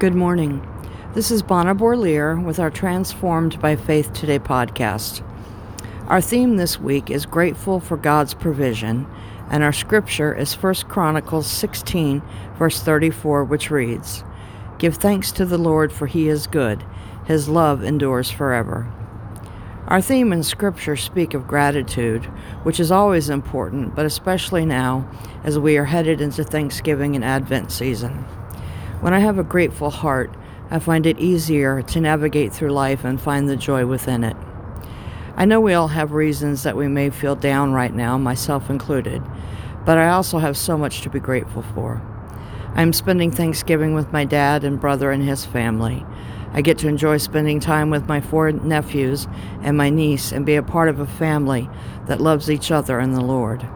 Good morning. This is Bona Bourlier with our Transformed by Faith Today podcast. Our theme this week is grateful for God's provision, and our scripture is 1 Chronicles 16, verse 34, which reads, Give thanks to the Lord, for he is good, his love endures forever. Our theme and scripture speak of gratitude, which is always important, but especially now as we are headed into Thanksgiving and Advent season. When I have a grateful heart, I find it easier to navigate through life and find the joy within it. I know we all have reasons that we may feel down right now, myself included, but I also have so much to be grateful for. I'm spending Thanksgiving with my dad and brother and his family. I get to enjoy spending time with my four nephews and my niece and be a part of a family that loves each other and the Lord.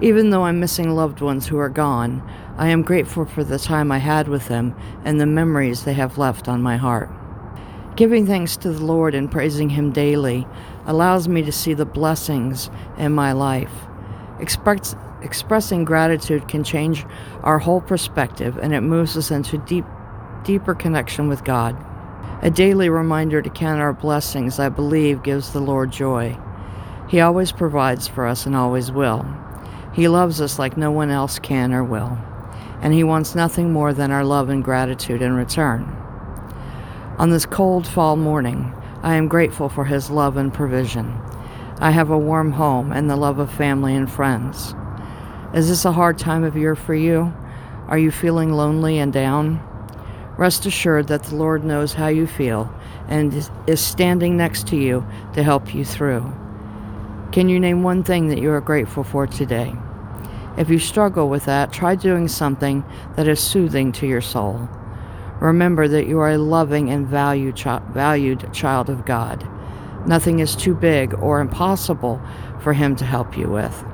Even though I'm missing loved ones who are gone, I am grateful for the time I had with them and the memories they have left on my heart. Giving thanks to the Lord and praising Him daily allows me to see the blessings in my life. Express, expressing gratitude can change our whole perspective and it moves us into deep, deeper connection with God. A daily reminder to count our blessings, I believe, gives the Lord joy. He always provides for us and always will. He loves us like no one else can or will, and He wants nothing more than our love and gratitude in return. On this cold fall morning, I am grateful for His love and provision. I have a warm home and the love of family and friends. Is this a hard time of year for you? Are you feeling lonely and down? Rest assured that the Lord knows how you feel and is standing next to you to help you through. Can you name one thing that you are grateful for today? If you struggle with that, try doing something that is soothing to your soul. Remember that you are a loving and valued, chi- valued child of God. Nothing is too big or impossible for Him to help you with.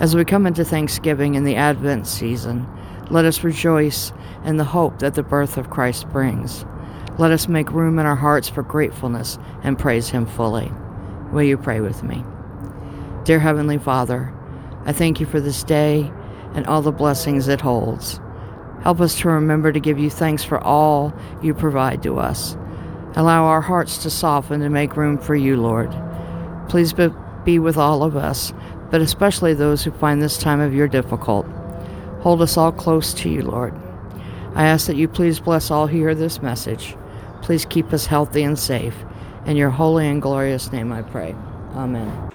As we come into Thanksgiving and the Advent season, let us rejoice in the hope that the birth of Christ brings. Let us make room in our hearts for gratefulness and praise Him fully. Will you pray with me? Dear Heavenly Father, I thank you for this day and all the blessings it holds. Help us to remember to give you thanks for all you provide to us. Allow our hearts to soften and make room for you, Lord. Please be with all of us, but especially those who find this time of year difficult. Hold us all close to you, Lord. I ask that you please bless all who hear this message. Please keep us healthy and safe. In your holy and glorious name I pray. Amen.